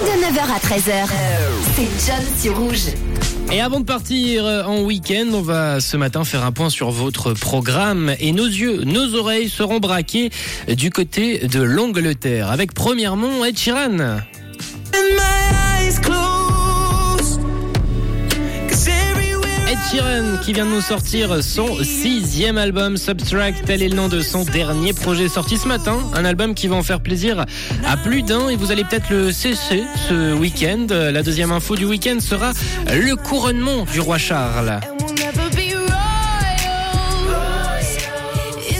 De 9h à 13h, c'est John sur Rouge. Et avant de partir euh, en week-end, on va ce matin faire un point sur votre programme et nos yeux, nos oreilles seront braqués du côté de l'Angleterre avec premièrement Ed Sheeran. Sheeran qui vient de nous sortir son sixième album Subtract, tel est le nom de son dernier projet sorti ce matin. Un album qui va en faire plaisir à plus d'un et vous allez peut-être le cesser ce week-end. La deuxième info du week-end sera le couronnement du roi Charles.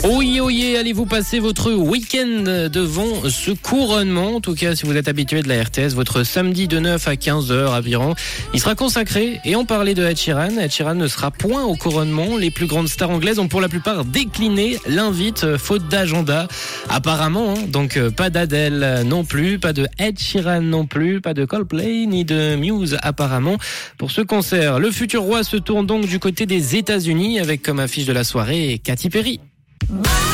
Oui, oui, allez-vous passer votre week-end devant ce couronnement? En tout cas, si vous êtes habitué de la RTS, votre samedi de 9 à 15h environ, il sera consacré. Et on parlait de Ed Sheeran. Ed Sheeran ne sera point au couronnement. Les plus grandes stars anglaises ont pour la plupart décliné l'invite, euh, faute d'agenda. Apparemment, hein. donc euh, pas d'Adèle non plus, pas de Ed Sheeran non plus, pas de Coldplay ni de Muse apparemment pour ce concert. Le futur roi se tourne donc du côté des États-Unis avec comme affiche de la soirée Katy Perry. Bye.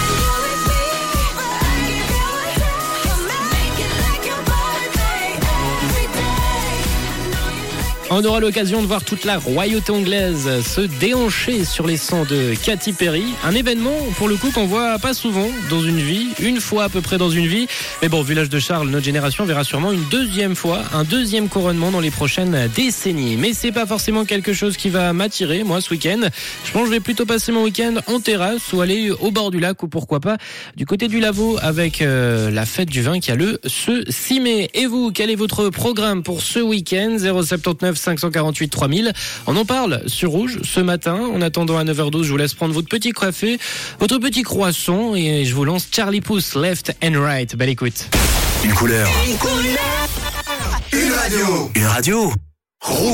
On aura l'occasion de voir toute la royauté anglaise se déhancher sur les sons de Katy Perry. Un événement, pour le coup, qu'on voit pas souvent dans une vie, une fois à peu près dans une vie. Mais bon, village de Charles, notre génération verra sûrement une deuxième fois, un deuxième couronnement dans les prochaines décennies. Mais c'est pas forcément quelque chose qui va m'attirer, moi, ce week-end. Je pense que je vais plutôt passer mon week-end en terrasse ou aller au bord du lac ou pourquoi pas du côté du Lavaux avec euh, la fête du vin qui a lieu ce 6 mai. Et vous, quel est votre programme pour ce week-end? 079 548 3000. On en parle sur Rouge ce matin. En attendant à 9h12, je vous laisse prendre votre petit café, votre petit croissant et je vous lance Charlie Puth Left and Right. Belle écoute. Une couleur. Une couleur. Une radio. Une radio. Rouge.